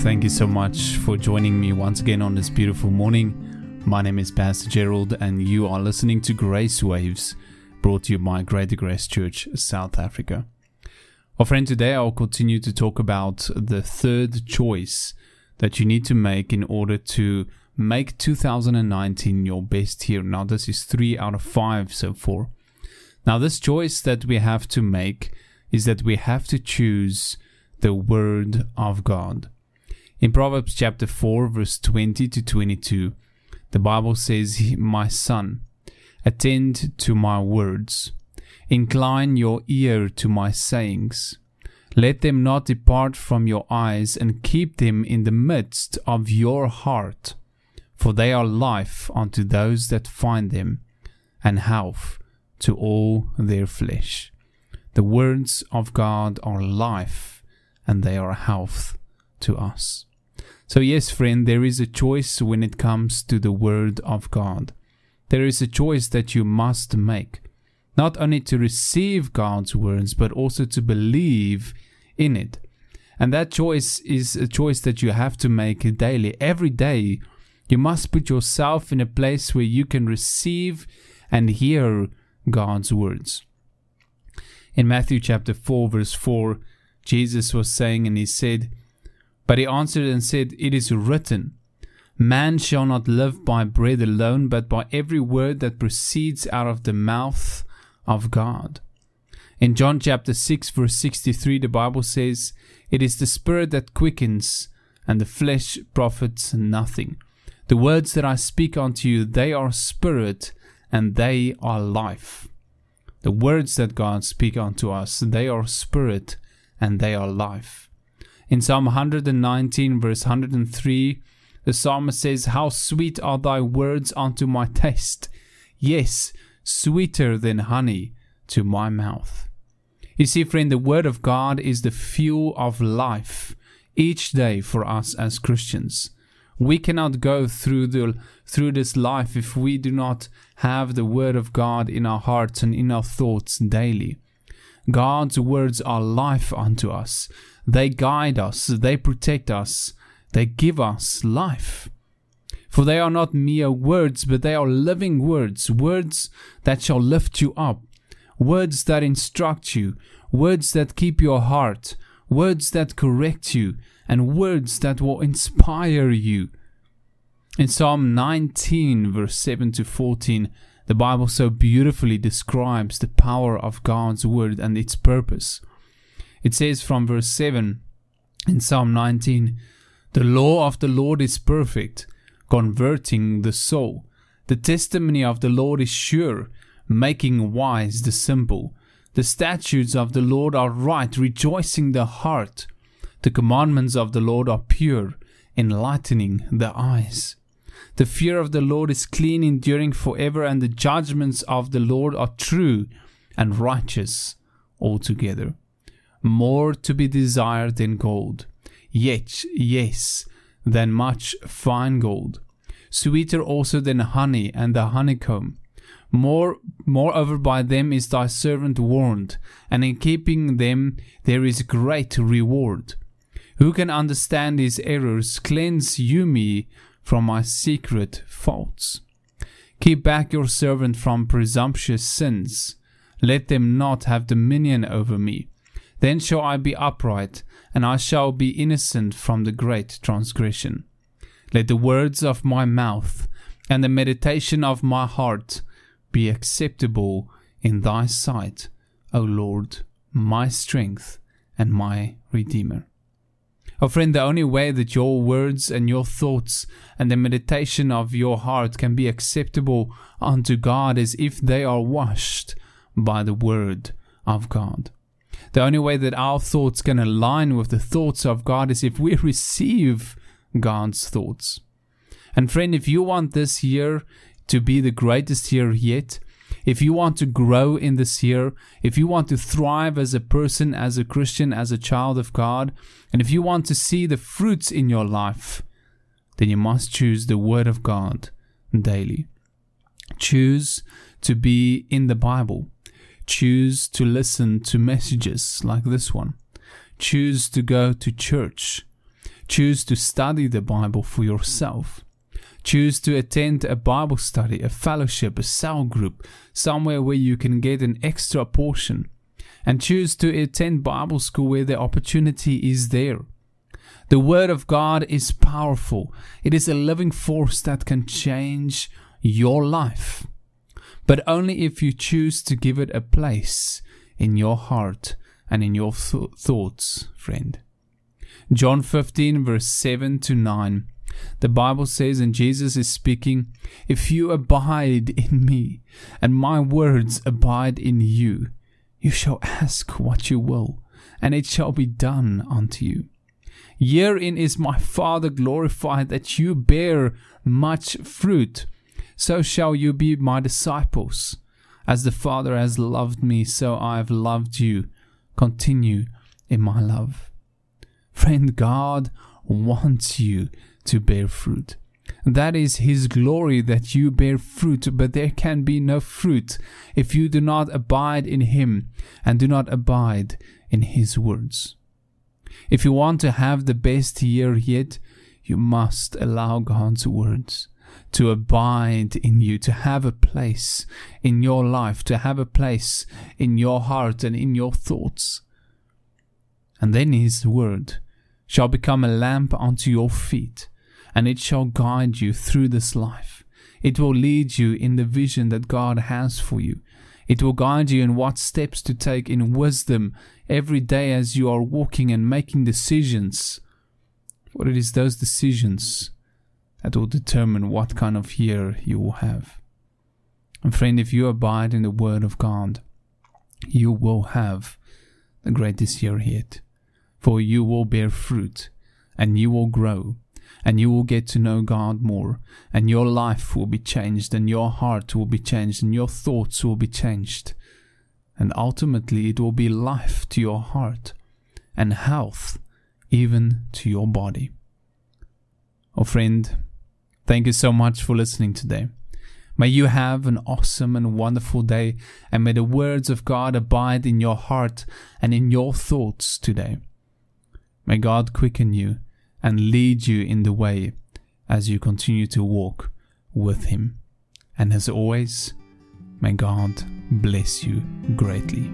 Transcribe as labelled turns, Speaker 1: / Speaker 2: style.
Speaker 1: Thank you so much for joining me once again on this beautiful morning. My name is Pastor Gerald, and you are listening to Grace Waves, brought to you by Greater Grace Church, South Africa. Well, friend, today I'll continue to talk about the third choice that you need to make in order to make 2019 your best year. Now, this is three out of five so far. Now, this choice that we have to make is that we have to choose the Word of God. In Proverbs chapter 4, verse 20 to 22, the Bible says, My son, attend to my words, incline your ear to my sayings. Let them not depart from your eyes, and keep them in the midst of your heart, for they are life unto those that find them, and health to all their flesh. The words of God are life and they are health to us. So, yes, friend, there is a choice when it comes to the Word of God. There is a choice that you must make, not only to receive God's words, but also to believe in it. And that choice is a choice that you have to make daily. Every day, you must put yourself in a place where you can receive and hear God's words. In Matthew chapter 4, verse 4, Jesus was saying, and he said, But he answered and said, It is written, Man shall not live by bread alone, but by every word that proceeds out of the mouth of God. In John chapter 6, verse 63, the Bible says, It is the Spirit that quickens, and the flesh profits nothing. The words that I speak unto you, they are spirit, and they are life. The words that God speak unto us, they are spirit, and they are life. In Psalm 119, verse 103, the psalmist says, How sweet are thy words unto my taste! Yes, sweeter than honey to my mouth. You see, friend, the word of God is the fuel of life each day for us as Christians. We cannot go through the through this life if we do not have the word of God in our hearts and in our thoughts daily. God's words are life unto us. They guide us, they protect us, they give us life. For they are not mere words, but they are living words, words that shall lift you up, words that instruct you, words that keep your heart, words that correct you, and words that will inspire you. In Psalm 19, verse 7 to 14, the Bible so beautifully describes the power of God's word and its purpose. It says from verse 7 in Psalm 19 The law of the Lord is perfect, converting the soul. The testimony of the Lord is sure, making wise the simple. The statutes of the Lord are right, rejoicing the heart. The commandments of the Lord are pure, enlightening the eyes. The fear of the Lord is clean, enduring forever, and the judgments of the Lord are true and righteous altogether. More to be desired than gold, yet, yes, than much fine gold. Sweeter also than honey and the honeycomb. More, moreover, by them is thy servant warned, and in keeping them there is great reward. Who can understand his errors? Cleanse you me from my secret faults. Keep back your servant from presumptuous sins. Let them not have dominion over me. Then shall I be upright, and I shall be innocent from the great transgression. Let the words of my mouth and the meditation of my heart be acceptable in thy sight, O Lord, my strength and my Redeemer. Oh, friend, the only way that your words and your thoughts and the meditation of your heart can be acceptable unto God is if they are washed by the word of God. The only way that our thoughts can align with the thoughts of God is if we receive God's thoughts. And friend, if you want this year to be the greatest year yet, if you want to grow in this year, if you want to thrive as a person, as a Christian, as a child of God, and if you want to see the fruits in your life, then you must choose the Word of God daily. Choose to be in the Bible. Choose to listen to messages like this one. Choose to go to church. Choose to study the Bible for yourself. Choose to attend a Bible study, a fellowship, a cell group, somewhere where you can get an extra portion. And choose to attend Bible school where the opportunity is there. The Word of God is powerful. It is a living force that can change your life. But only if you choose to give it a place in your heart and in your th- thoughts, friend. John 15, verse 7 to 9. The Bible says, and Jesus is speaking, If you abide in me, and my words abide in you, you shall ask what you will, and it shall be done unto you. Herein is my Father glorified that you bear much fruit, so shall you be my disciples. As the Father has loved me, so I have loved you. Continue in my love. Friend, God wants you to bear fruit. That is His glory that you bear fruit, but there can be no fruit if you do not abide in Him and do not abide in His words. If you want to have the best year yet, you must allow God's words to abide in you, to have a place in your life, to have a place in your heart and in your thoughts. And then His word shall become a lamp unto your feet, and it shall guide you through this life. It will lead you in the vision that God has for you. It will guide you in what steps to take in wisdom every day as you are walking and making decisions. For it is those decisions that will determine what kind of year you will have. And friend, if you abide in the Word of God, you will have the greatest year yet. For you will bear fruit, and you will grow, and you will get to know God more, and your life will be changed, and your heart will be changed, and your thoughts will be changed. And ultimately, it will be life to your heart and health even to your body. Oh, friend, Thank you so much for listening today. May you have an awesome and wonderful day, and may the words of God abide in your heart and in your thoughts today. May God quicken you and lead you in the way as you continue to walk with Him. And as always, may God bless you greatly.